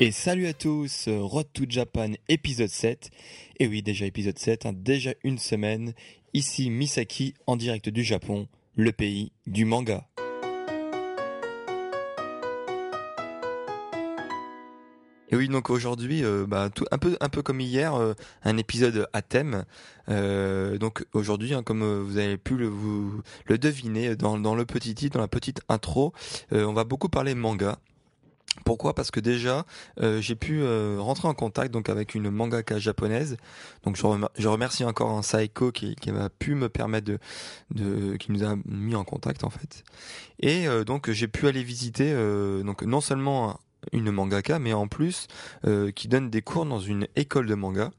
Et salut à tous, Road to Japan épisode 7. Et oui, déjà épisode 7, hein, déjà une semaine. Ici Misaki en direct du Japon, le pays du manga. Et oui, donc aujourd'hui, euh, bah, un peu, un peu comme hier, euh, un épisode à thème. Euh, donc aujourd'hui, hein, comme vous avez pu le, vous, le deviner dans le petit titre, dans la petite intro, on va beaucoup parler manga. Pourquoi? Parce que déjà, euh, j'ai pu euh, rentrer en contact donc avec une mangaka japonaise. Donc je, remercie encore un Saiko qui, qui m'a pu me permettre de, de, qui nous a mis en contact en fait. Et euh, donc j'ai pu aller visiter donc non seulement une mangaka, mais en plus qui donne des cours dans une école de manga.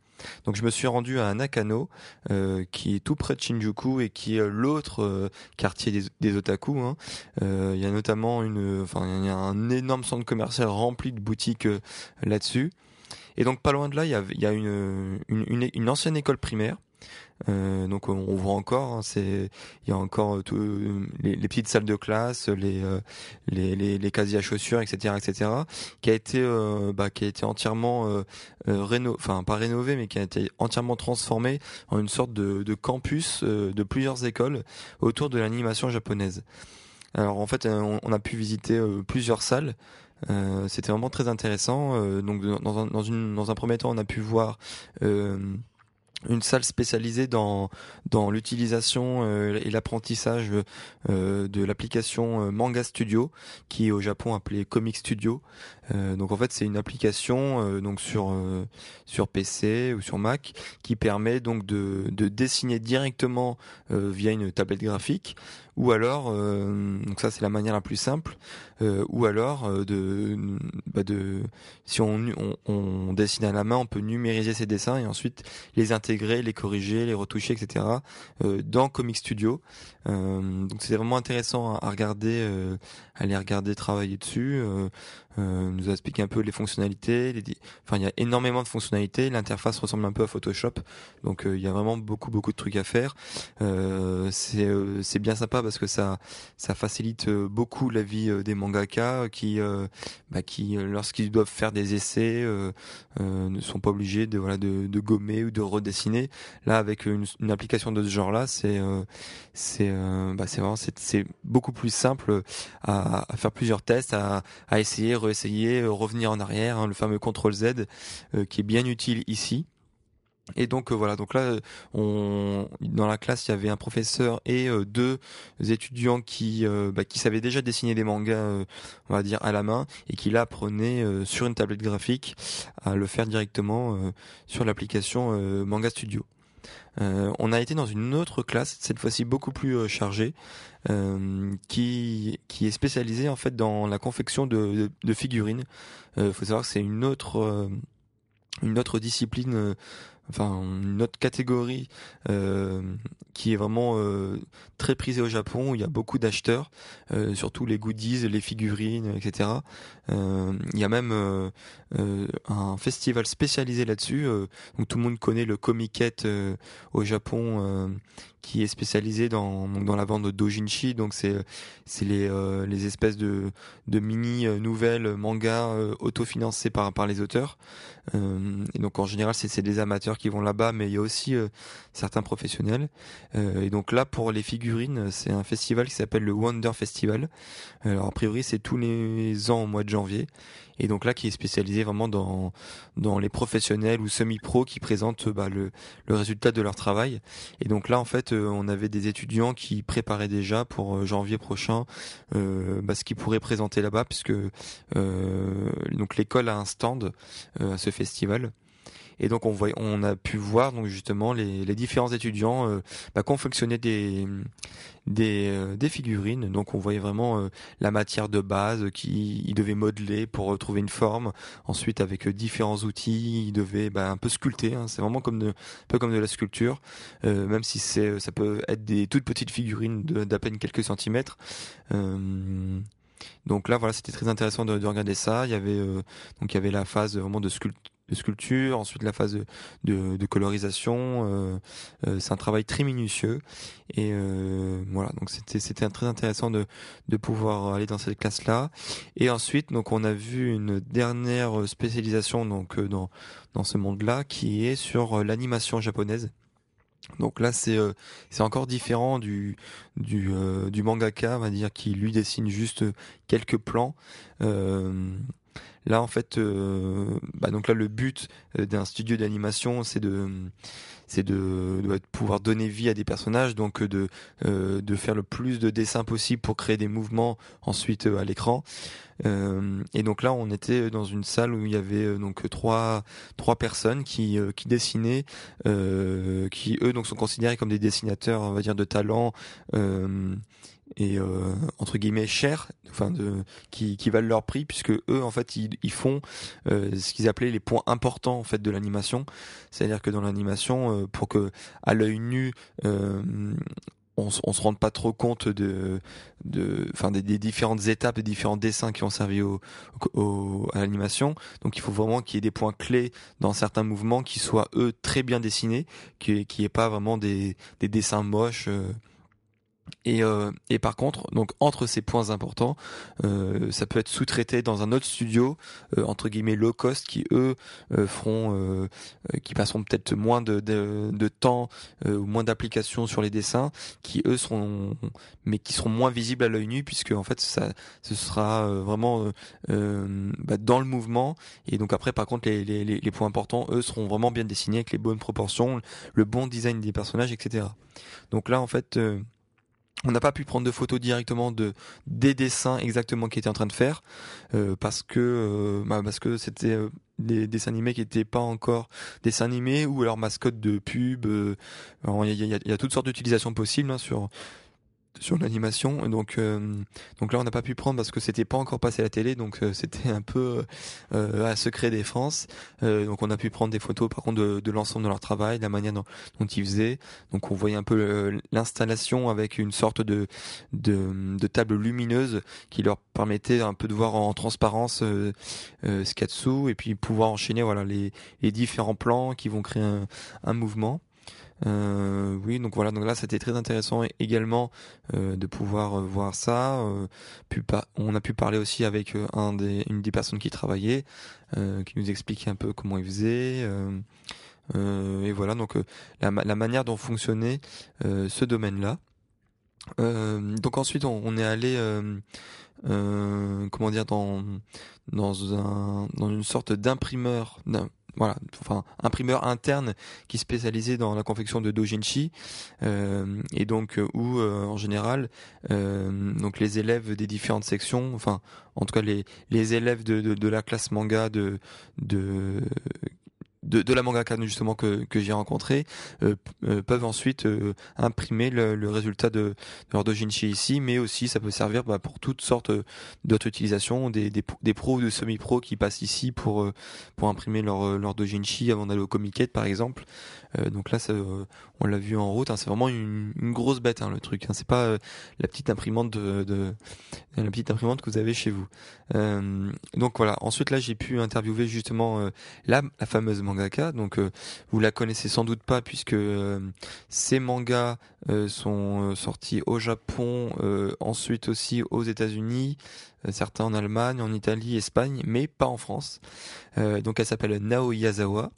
Donc je me suis rendu à Nakano, euh, qui est tout près de Shinjuku et qui est l'autre euh, quartier des, otaku. Hein. Euh, il y a notamment un énorme centre commercial rempli de boutiques là-dessus. Et donc pas loin de là, il y a, une ancienne école primaire euh, donc on, voit encore, hein, il y a encore euh, tout, les, petites salles de classe, les euh, les, les, casiers à chaussures, etc., etc., qui a été bah, qui a été entièrement réno, enfin pas rénové, mais qui a été entièrement transformé en une sorte de, campus de plusieurs écoles autour de l'animation japonaise. Alors en fait, on, a pu visiter plusieurs salles. Euh, C'était vraiment très intéressant. donc dans dans un premier temps, on a pu voir une salle spécialisée dans dans l'utilisation euh, et l'apprentissage euh, de l'application euh, Manga Studio qui est au Japon appelée Comic Studio. donc en fait c'est une application donc sur sur PC ou sur Mac qui permet donc de de dessiner directement via une tablette graphique ou alors donc ça c'est la manière la plus simple ou alors de bah de si on, on, on dessine à la main on peut numériser ses dessins et ensuite les intégrer les corriger, les retoucher, etc. Euh, dans Comic Studio. Euh, donc c'est vraiment intéressant à, regarder, euh, à aller regarder travailler dessus. Nous a expliqué un peu les fonctionnalités. Les, enfin, il y a énormément de fonctionnalités. L'interface ressemble un peu à Photoshop, donc il y a vraiment beaucoup beaucoup de trucs à faire. c'est c'est bien sympa parce que ça ça facilite beaucoup la vie des mangaka qui bah, qui lorsqu'ils doivent faire des essais ne sont pas obligés de voilà de, de gommer ou de redessiner Là, avec une, application de ce genre-là, c'est euh, c'est euh, bah, c'est vraiment c'est beaucoup plus simple à, faire plusieurs tests, à, à essayer, réessayer, revenir en arrière, hein, le fameux contrôle Z euh, qui est bien utile ici. Et donc voilà, donc là, on, dans la classe, il y avait un professeur et deux étudiants qui bah, qui savaient déjà dessiner des mangas, on va dire à la main, et qui là apprenaient sur une tablette graphique à le faire directement sur l'application Manga Studio. On a été dans une autre classe, cette fois-ci beaucoup plus chargée, qui qui est spécialisée en fait dans la confection de, figurines. Il faut savoir que c'est une autre discipline enfin une autre catégorie euh, qui est vraiment euh, très prisée au Japon. Où il y a beaucoup d'acheteurs, euh, surtout les goodies, les figurines, etc. Euh, il y a même euh, un festival spécialisé là-dessus. donc tout le monde connaît le Comiket au Japon qui est spécialisé dans dans la vente de dojinshi donc c'est c'est les euh, les espèces de de mini euh, nouvelles mangas euh, autofinancées par par les auteurs et donc en général c'est c'est des amateurs qui vont là-bas mais il y a aussi certains professionnels et donc là pour les figurines c'est un festival qui s'appelle le Wonder Festival. Alors a priori c'est tous les ans au mois de janvier et donc là qui est spécialisé vraiment dans dans les professionnels ou semi-pro qui présentent bah, le le résultat de leur travail. Et donc là en fait euh, on avait des étudiants qui préparaient déjà pour euh, janvier prochain euh, bah, ce qu'ils pourraient présenter là-bas puisque euh, donc l'école a un stand à ce festival. Et donc on, on a pu voir donc justement les, les différents étudiants euh, bah, confectionner des des, euh, des, figurines. Donc on voyait vraiment euh, la matière de base qu'ils devaient modeler pour trouver une forme. Ensuite avec euh, différents outils, ils devaient bah, un peu sculpter. Hein. C'est vraiment comme de, un peu comme de la sculpture, même si c'est ça peut être des toutes petites figurines d'à peine quelques centimètres. donc là voilà c'était très intéressant de, de, regarder ça. Il y avait donc il y avait la phase vraiment de sculpture de sculpture, ensuite la phase de, de, colorisation. Euh, euh, c'est un travail très minutieux et euh, voilà. Donc c'était c'était très intéressant de de pouvoir aller dans cette classe là. Et ensuite donc on a vu une dernière spécialisation donc dans dans ce monde là qui est sur l'animation japonaise. Donc là, c'est c'est encore différent du du, du mangaka, on va dire, qui lui dessine juste quelques plans. Euh, Là, en fait, euh, bah donc là, le but euh, d'un studio d'animation, c'est de c'est de, de, pouvoir donner vie à des personnages, donc de euh, de faire le plus de dessins possible pour créer des mouvements ensuite à l'écran. et donc là, on était dans une salle où il y avait donc trois trois personnes qui qui dessinaient, qui eux donc sont considérés comme des dessinateurs, on va dire de talent et euh, entre guillemets chers, enfin de qui, qui valent leur prix puisque eux en fait ils, ils font euh, ce qu'ils appelaient les points importants en fait de l'animation, c'est-à-dire que dans l'animation euh, pour que à l'œil nu on, on se rende pas trop compte de, de, enfin des, des, différentes étapes, des différents dessins qui ont servi au, au à l'animation. Donc il faut vraiment qu'il y ait des points clés dans certains mouvements qui soient eux très bien dessinés, qui qui est pas vraiment des, des dessins moches. Et, euh, et, par contre, donc entre ces points importants, euh, ça peut être sous-traité dans un autre studio euh, entre guillemets low cost qui eux feront, qui passeront peut-être moins de, de, temps ou moins d'applications sur les dessins, qui eux seront, mais qui seront moins visibles à l'œil nu puisque en fait ça, ce sera vraiment bah, dans le mouvement. Et donc après, par contre, les, les points importants, eux seront vraiment bien dessinés avec les bonnes proportions, le bon design des personnages, etc. Donc là, en fait on n'a pas pu prendre de photos directement de des dessins exactement qu'il était en train de faire euh, parce que euh, bah, parce que c'était euh, des dessins animés qui n'étaient pas encore dessins animés ou alors mascotte de pub. Il y, a, y, a, toutes sortes d'utilisations possibles hein, sur sur l'animation. Donc, euh, donc là, on n'a pas pu prendre parce que c'était pas encore passé à la télé, donc euh, c'était un peu euh, à secret défense. donc, on a pu prendre des photos, par contre, de, de l'ensemble de leur travail, la manière dont, dont, ils faisaient. Donc, on voyait un peu l'installation avec une sorte de, de, de table lumineuse qui leur permettait un peu de voir en transparence ce qu'il y a dessous et puis pouvoir enchaîner voilà les, les différents plans qui vont créer un mouvement. Euh, oui, donc voilà, donc là c'était très intéressant également euh, de pouvoir euh, voir ça. Euh, on a pu parler aussi avec euh, un des, une des personnes qui travaillait, qui nous expliquait un peu comment il faisait. et voilà, donc la, la, manière dont fonctionnait ce domaine-là. donc ensuite on, on est allé comment dire dans dans un dans une sorte d'imprimeur voilà, enfin imprimeur interne qui est spécialisé dans la confection de dojinshi euh, et donc euh, où euh, en général euh, donc les élèves des différentes sections, enfin en tout cas les les élèves de, de, de la classe manga de de de, de la mangaka justement que, que j'ai rencontré euh, euh, peuvent ensuite euh, imprimer le, le, résultat de, de leur dojinshi ici, mais aussi ça peut servir bah, pour toutes sortes d'autres utilisations, des, des, des pros ou de semi-pros qui passent ici pour pour imprimer leur leur dojinshi avant d'aller au comiquet par exemple. donc là, ça, on l'a vu en route, hein, c'est vraiment une, une, grosse bête hein, le truc. Hein, c'est pas la petite imprimante de, de, la petite imprimante que vous avez chez vous. donc voilà. Ensuite là, j'ai pu interviewer justement la, la fameuse Donc euh, vous la connaissez sans doute pas puisque euh, ces mangas euh, sont sortis au Japon, ensuite aussi aux États-Unis, certains en Allemagne, en Italie, Espagne, mais pas en France. donc elle s'appelle Nao Yazawa.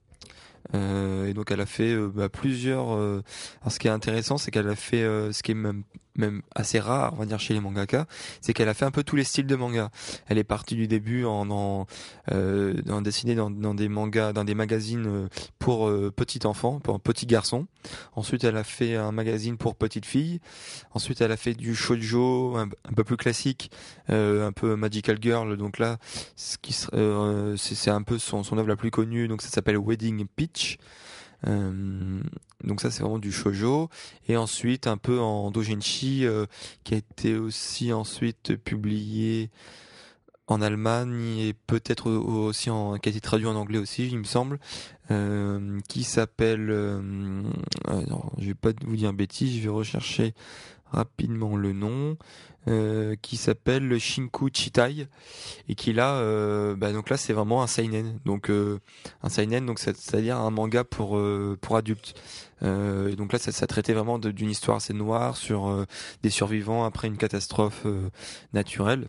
Et donc elle a fait bah, plusieurs. alors ce qui est intéressant, c'est qu'elle a fait ce qui est même même assez rare, on va dire chez les mangaka, c'est qu'elle a fait un peu tous les styles de manga. Elle est partie du début en en, euh, en dessiné dans, dans, des mangas, dans des magazines euh, pour euh, petits enfants, pour petits garçons. Ensuite, elle a fait un magazine pour petites filles. Ensuite, elle a fait du shoujo un, peu plus classique, euh, un peu magical girl. Donc là, ce qui euh, c'est un peu son son œuvre la plus connue. Donc ça s'appelle Wedding Euh, donc ça c'est vraiment du shojo et ensuite un peu en dojinshi euh, qui a été aussi ensuite publié en Allemagne et peut-être aussi en qui a été traduit en anglais aussi il me semble euh, qui s'appelle je vais pas vous dire bêtise je vais rechercher rapidement le nom euh, qui s'appelle le Shinku Chitai et qui là euh, bah donc là c'est vraiment un seinen. Donc euh, un seinen donc c'est-à-dire un manga pour euh, pour adultes. Donc là ça, ça traitait vraiment d'une histoire assez noire sur des survivants après une catastrophe naturelle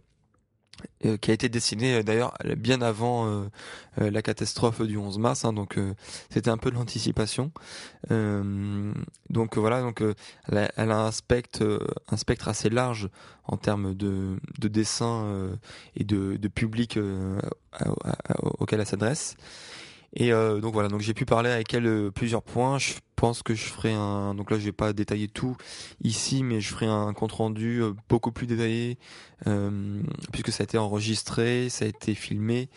qui a été dessiné euh, d'ailleurs bien avant euh, la catastrophe du 11 mars, hein, donc c'était un peu de l'anticipation. donc voilà, donc elle a, elle, a, un spectre, un spectre assez large en termes de, de dessin et de, de public auquel elle s'adresse. Et donc voilà, donc j'ai pu parler avec elle plusieurs points. Je pense que je ferai un donc là je vais pas détailler tout ici mais je ferai un compte rendu euh, beaucoup plus détaillé euh, puisque ça a été enregistré ça a été filmé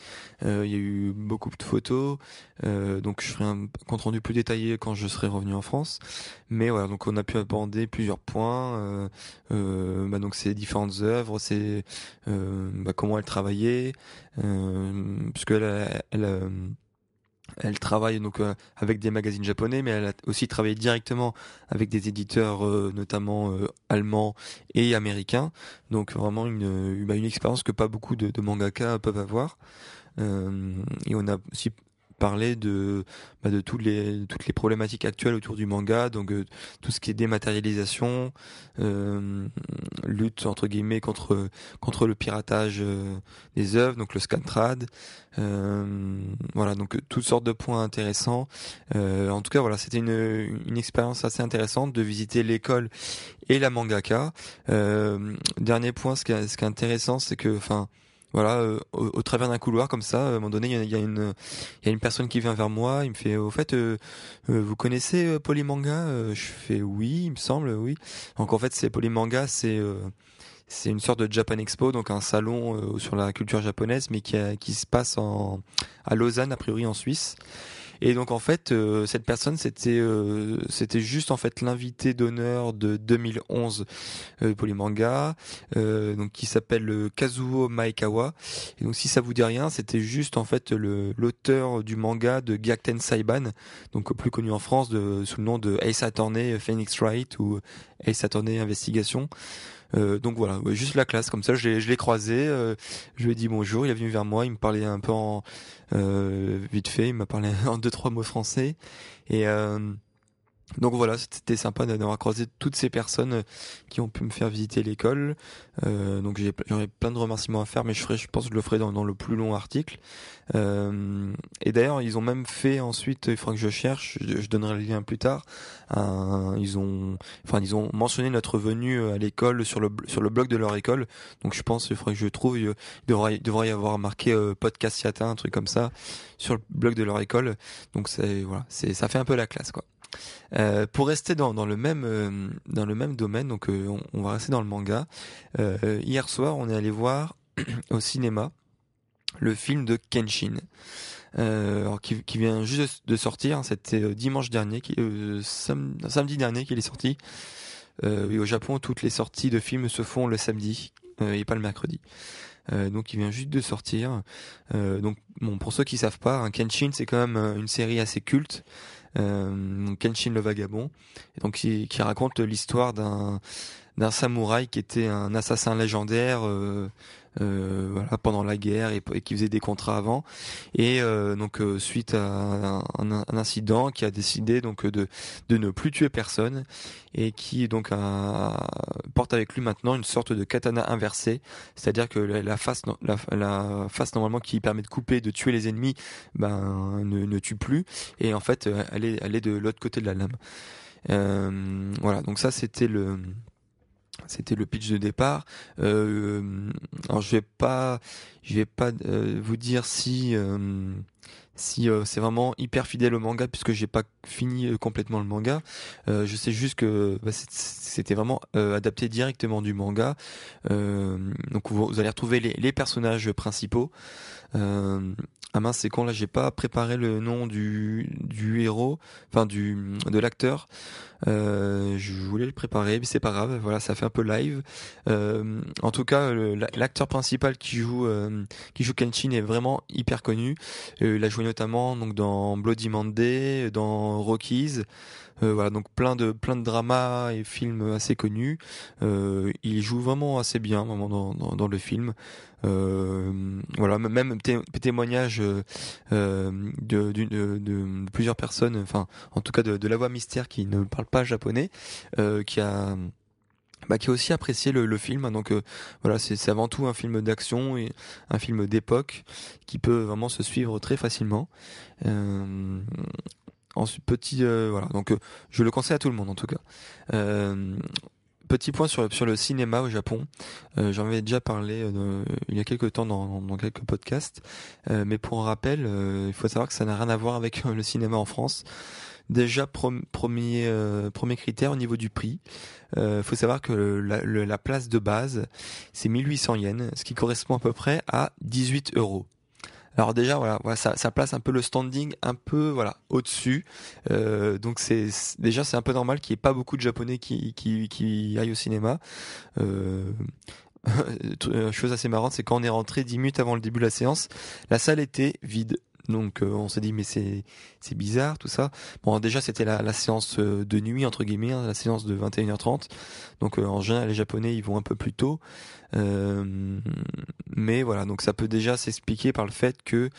euh, il y a eu beaucoup de photos euh, donc je ferai un compte rendu plus détaillé quand je serai revenu en France mais voilà donc on a pu aborder plusieurs points euh, euh, bah, donc ces différentes œuvres c'est bah, comment elle travaillait puisque elle, elle, elle elle travaille donc euh, avec des magazines japonais, mais elle a aussi travaillé directement avec des éditeurs, euh, notamment euh, allemands et américains. Donc vraiment une, bah, une expérience que pas beaucoup de, de mangaka peuvent avoir. et on a aussi parler de bah, de toutes les toutes les problématiques actuelles autour du manga donc euh, tout ce qui est dématérialisation euh, lutte entre guillemets contre contre le piratage euh, des œuvres donc le scantrad euh, voilà donc toutes sortes de points intéressants. Euh, en tout cas voilà c'était une une expérience assez intéressante de visiter l'école et la mangaka. Dernier point ce qui est, ce qui est intéressant c'est que enfin voilà, euh, au, au, travers d'un couloir comme ça, à un moment donné, il y a, y a, une, il y a une personne qui vient vers moi, il me fait, au fait, euh, euh, vous connaissez euh, Polymanga? Je fais oui, il me semble, oui. Donc en fait, c'est Polymanga, c'est c'est une sorte de Japan Expo, donc un salon sur la culture japonaise, mais qui, a, qui se passe en, à Lausanne, a priori en Suisse. Et donc en fait, euh, cette personne, c'était euh, c'était juste en fait l'invité d'honneur de 2011 euh, Polymanga, euh, donc qui s'appelle Kazuo Maekawa. Et donc si ça vous dit rien, c'était juste en fait l'auteur du manga de Gyakuten Saiban, donc plus connu en France sous le nom de Ace Attorney Phoenix Wright ou Ace Attorney Investigation. Euh, donc voilà, juste la classe, comme ça je l'ai croisé, euh, je lui ai dit bonjour, il est venu vers moi, il me parlait un peu en euh, vite fait, il m'a parlé en deux trois mots français et donc voilà, c'était sympa d'avoir croisé toutes ces personnes euh, qui ont pu me faire visiter l'école. Euh, donc j'aurais plein de remerciements à faire, mais je ferai, je pense que je le ferai dans, dans le plus long article. Euh, et d'ailleurs, ils ont même fait ensuite, il faudra que je cherche, je, donnerai le lien plus tard. Un, ils ont, enfin ils ont mentionné notre venue à l'école sur le sur le blog de leur école. Donc je pense, il faudrait que je trouve, il devrait, il y avoir marqué euh, podcast Yata, un truc comme ça, sur le blog de leur école. Donc c'est voilà, c'est ça fait un peu la classe quoi. Euh, pour rester dans, le même euh, dans le même domaine, donc euh, on, va rester dans le manga. Hier soir, on est allé voir au cinéma le film de Kenshin. Alors qui, vient juste de sortir, c'était dimanche dernier, samedi dernier qu'il est sorti. au Japon, toutes les sorties de films se font le samedi et pas le mercredi. Donc il vient juste de sortir. Donc bon, pour ceux qui savent pas, hein, Kenshin c'est quand même une série assez culte Kenshin le vagabond, donc qui, qui raconte l'histoire d'un d'un samouraï qui était un assassin légendaire euh, euh, voilà pendant la guerre et, qui faisait des contrats avant. Et euh, donc euh, suite à un, incident qui a décidé donc de de ne plus tuer personne et qui donc a, porte avec lui maintenant une sorte de katana inversé c'est-à-dire que la, face la, face normalement qui permet de couper de tuer les ennemis ben ne, ne tue plus. Et en fait elle est elle est de l'autre côté de la lame. Euh, voilà. Donc ça c'était le c'était le pitch de départ. Euh, alors je vais pas, je vais pas euh, vous dire si euh, si c'est vraiment hyper fidèle au manga puisque j'ai pas fini complètement le manga. Je sais juste que bah, c'était vraiment adapté directement du manga. Donc vous, allez retrouver les personnages principaux. Ah mince, c'est con là, j'ai pas préparé le nom du, du héros, enfin du de l'acteur. Euh, je voulais le préparer, mais c'est pas grave. Voilà, ça fait un peu live. Euh, en tout cas, l'acteur principal qui joue euh, qui joue Kenshin est vraiment hyper connu. Euh, il a joué notamment donc dans Bloody Monday, dans Rockies. Euh, voilà, donc plein de plein de dramas et films assez connus. Euh, il joue vraiment assez bien, vraiment dans, dans le film. Euh, voilà, même té témoignage euh, euh, de, plusieurs personnes, enfin, en tout cas de, la voix mystère qui ne parle pas japonais, qui a bah, qui a aussi apprécié le, film. Donc voilà, c'est avant tout un film d'action et un film d'époque qui peut vraiment se suivre très facilement. Euh, ensuite, petit, voilà, donc je le conseille à tout le monde en tout cas. Petit point sur, le cinéma au Japon. Euh, J'en avais déjà parlé euh, il y a quelques temps dans, dans quelques podcasts. Euh, mais pour un rappel, il faut savoir que ça n'a rien à voir avec le cinéma en France. Déjà, premier, premier critère au niveau du prix. Il faut savoir que la, la place de base, c'est 1800 yens, ce qui correspond à peu près à 18 euros. Alors déjà voilà, voilà ça, place un peu le standing un peu voilà au-dessus. Euh, donc c'est déjà c'est un peu normal qu'il n'y ait pas beaucoup de japonais qui qui, qui aillent au cinéma. Euh, euh, chose assez marrante, c'est quand on est rentré 10 minutes avant le début de la séance, la salle était vide. Donc euh, on s'est dit mais c'est c'est bizarre tout ça. Bon déjà c'était la, la séance euh, de nuit entre guillemets, hein, la séance de 21h30. Donc euh, en général les japonais ils vont un peu plus tôt. Euh, mais voilà donc ça peut déjà s'expliquer par le fait que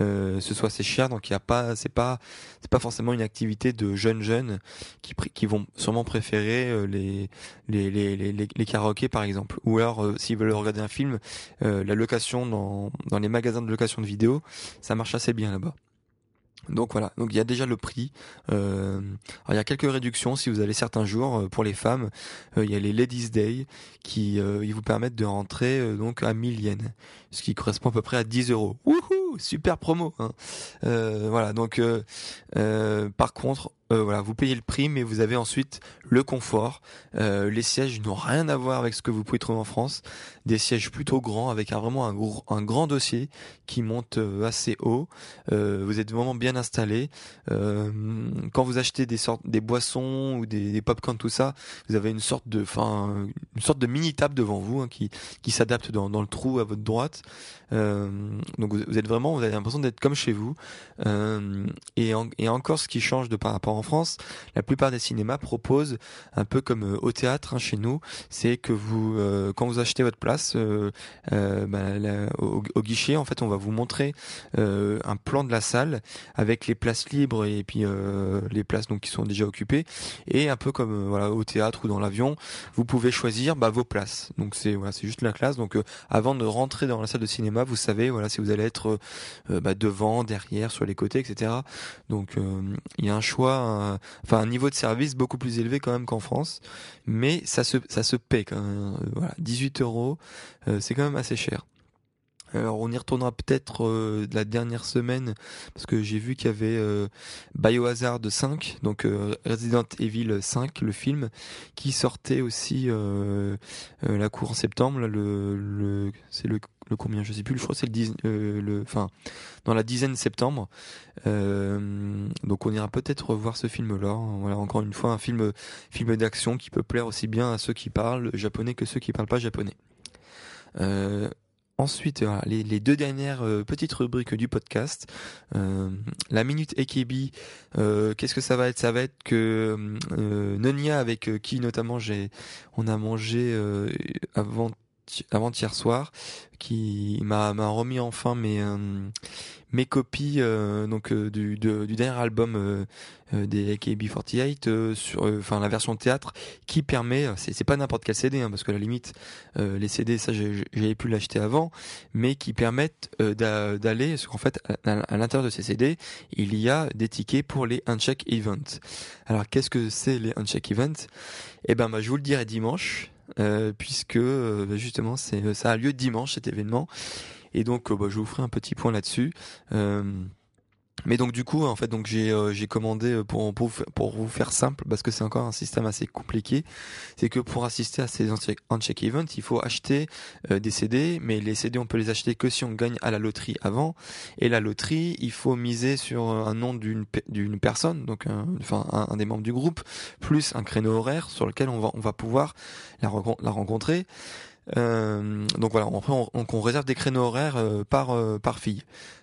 euh, ce soit assez cher donc il y a pas c'est pas c'est pas forcément une activité de jeunes jeunes qui qui vont sûrement préférer euh, les les les les les, les karaokés par exemple ou alors euh, s'ils veulent regarder un film la location dans dans les magasins de location de vidéos ça marche assez bien là-bas. Donc voilà, donc il y a déjà le prix. Euh, il y a quelques réductions si vous allez certains jours euh, pour les femmes. Euh, il y a les Ladies Day qui ils vous permettent de rentrer donc à 1000 yens, ce qui correspond à peu près à 10 euros. Wouhou, super promo. Hein. Voilà, donc par contre, euh, voilà, vous payez le prix, mais vous avez ensuite le confort. Euh, les sièges n'ont rien à voir avec ce que vous pouvez trouver en France. Des sièges plutôt grands avec vraiment un, gros- un grand dossier qui monte euh, assez haut. Euh, vous êtes vraiment bien installé. Euh, quand vous achetez des sortes, des boissons ou des, des popcorn tout ça, vous avez une sorte de, enfin, une sorte de mini table devant vous hein, qui qui s'adapte dans, dans le trou à votre droite. Euh, donc vous, êtes vraiment, vous avez l'impression d'être comme chez vous. Euh, et, et encore, ce qui change de par rapport en France, la plupart des cinémas proposent un peu comme euh, au théâtre hein, chez nous, c'est que vous, quand vous achetez votre place bah, la- au, guichet, en fait, on va vous montrer un plan de la salle avec les places libres et puis les places donc qui sont déjà occupées et un peu comme voilà au théâtre ou dans l'avion, vous pouvez choisir bah, vos places. Donc c'est voilà, c'est juste la classe. Donc avant de rentrer dans la salle de cinéma, vous savez voilà si vous allez être euh, bah, devant, derrière, sur les côtés, etc. Donc euh, il y a un choix, enfin un niveau de service beaucoup plus élevé quand même qu'en France, mais ça se ça se paie quand même. Euh, Voilà, 18 euros, euh, c'est quand même assez cher. Alors on y retournera peut-être la dernière semaine parce que j'ai vu qu'il y avait Biohazard 5, donc Resident Evil 5, le film, qui sortait aussi la cour en septembre. Le, le c'est le, le combien Je sais plus. Je crois c'est le 10, euh, le, dans la dizaine septembre. Euh, donc on ira peut-être voir ce film-là. Voilà, encore une fois un film film d'action qui peut plaire aussi bien à ceux qui parlent japonais que ceux qui parlent pas japonais. Euh, Ensuite, les, les deux dernières petites rubriques du podcast. La minute euh, qu'est-ce que ça va être? Ça va être que Nonia, avec qui notamment j'ai, on a mangé avant avant hier soir, qui m'a remis enfin mes euh, mes copies euh, donc euh, du de- du dernier album des AKB48 euh, sur enfin la version théâtre qui permet c'est pas n'importe quel CD hein, parce que la limite les CD ça j'avais pu l'acheter avant mais qui permettent d'a- d'aller parce qu'en fait à, à l'intérieur de ces CD il y a des tickets pour les uncheck events. Alors qu'est-ce que c'est les uncheck events? Eh ben bah, je vous le dirai dimanche puisque justement c'est ça a lieu dimanche cet événement. Et donc bah, je vous ferai un petit point là-dessus. Mais donc du coup en fait donc j'ai euh, j'ai commandé euh, pour, pour pour vous faire simple parce que c'est encore un système assez compliqué c'est que pour assister à ces uncheck events il faut acheter euh, des CD mais les CD on peut les acheter que si on gagne à la loterie avant et la loterie il faut miser sur un nom d'une d'une personne donc un, enfin un, des membres du groupe plus un créneau horaire sur lequel on va on va pouvoir la, la rencontrer euh, donc voilà, après on, on, réserve des créneaux horaires euh, par euh, par fille.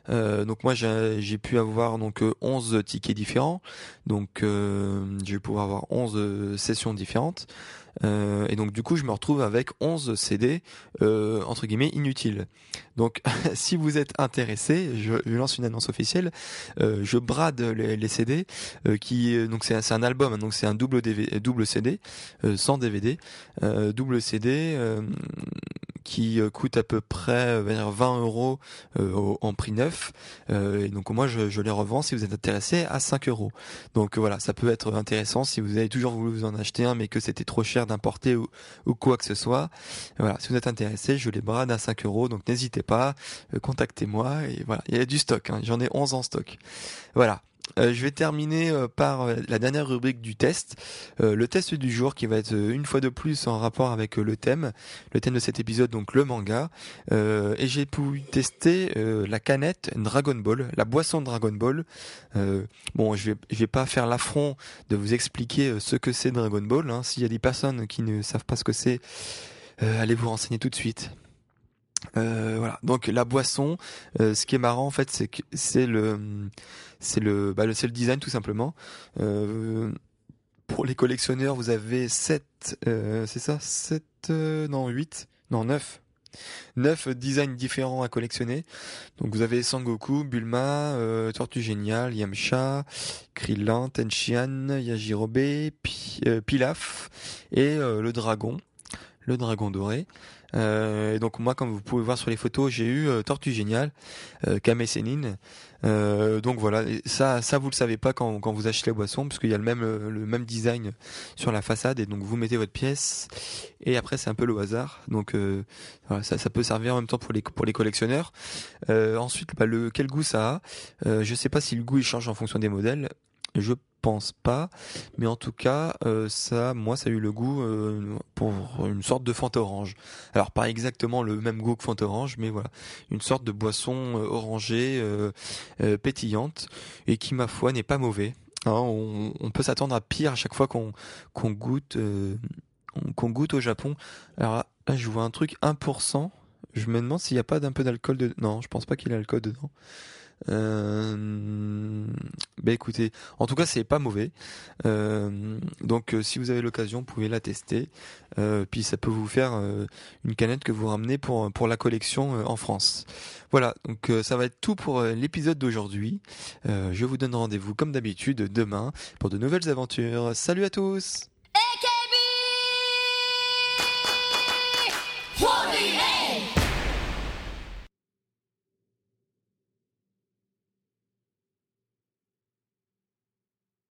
Donc moi j'ai pu avoir donc 11 tickets différents. Donc je vais pouvoir avoir 11 sessions différentes. Euh, et donc du coup, je me retrouve avec 11 CD euh, entre guillemets inutiles. Donc si vous êtes intéressé, je, lance une annonce officielle. Euh, je brade les, CD euh, qui donc c'est un album, donc c'est un double double CD sans DVD, double CD qui coûte à peu près 20 euros en prix neuf. et donc moi je, les revends si vous êtes intéressé à 5 euros. Donc voilà, ça peut être intéressant si vous avez toujours voulu vous en acheter un mais que c'était trop cher d'importer ou, ou, quoi que ce soit. Voilà, si vous êtes intéressé, je les brade à 5 euros, donc n'hésitez pas, euh, contactez-moi et voilà, il y a du stock, hein. j'en ai 11 en stock. Voilà, euh, je vais terminer euh, par euh, la dernière rubrique du test, le test du jour qui va être une fois de plus en rapport avec le thème, le thème de cet épisode donc le manga. et j'ai pu tester la canette Dragon Ball, la boisson Dragon Ball. bon, je vais je vais pas faire l'affront de vous expliquer ce que c'est Dragon Ball. Hein. S'il y a des personnes qui ne savent pas ce que c'est, allez vous renseigner tout de suite. Euh, voilà. Donc la boisson, euh, ce qui est marrant en fait, c'est c'est le, c'est le, bah, c'est le design tout simplement. Euh, pour les collectionneurs, vous avez 7, c'est ça? 7, non 8, non 9. 9 designs différents à collectionner. Donc vous avez Sangoku, Bulma, Tortue Géniale, Yamcha, Krillin, Tenchian, Yajirobe, Pilaf et le dragon, le dragon doré. Euh, et donc moi, comme vous pouvez voir sur les photos, j'ai eu euh, Tortue Géniale, euh, Kame Euh, donc voilà, ça, ça vous le savez pas quand, quand vous achetez la boisson, puisqu'il y a le même, le même design sur la façade, et donc vous mettez votre pièce, et après c'est un peu le hasard. Donc voilà, ça, ça peut servir en même temps pour les, pour les collectionneurs. ensuite, bah, le, quel goût ça a? Je sais pas si le goût il change en fonction des modèles. Je pense pas, mais en tout cas, euh, ça, moi, ça a eu le goût euh, pour une sorte de Fanta orange. Alors pas exactement le même goût que Fanta orange, mais voilà, une sorte de boisson euh, orangée pétillante et qui, ma foi, n'est pas mauvais. Hein, on, peut s'attendre à pire à chaque fois qu'on qu'on goûte qu'on goûte au Japon. Alors là, je vois un truc 1%. Je me demande s'il n'y a pas d'un peu d'alcool de. Non, je pense pas qu'il y ait l'alcool dedans. Euh, bah écoutez, en tout cas c'est pas mauvais. Euh, donc euh, si vous avez l'occasion, vous pouvez la tester. Euh, puis ça peut vous faire euh, une canette que vous ramenez pour pour la collection en France. Voilà, donc ça va être tout pour l'épisode d'aujourd'hui. je vous donne rendez-vous comme d'habitude demain pour de nouvelles aventures. Salut à tous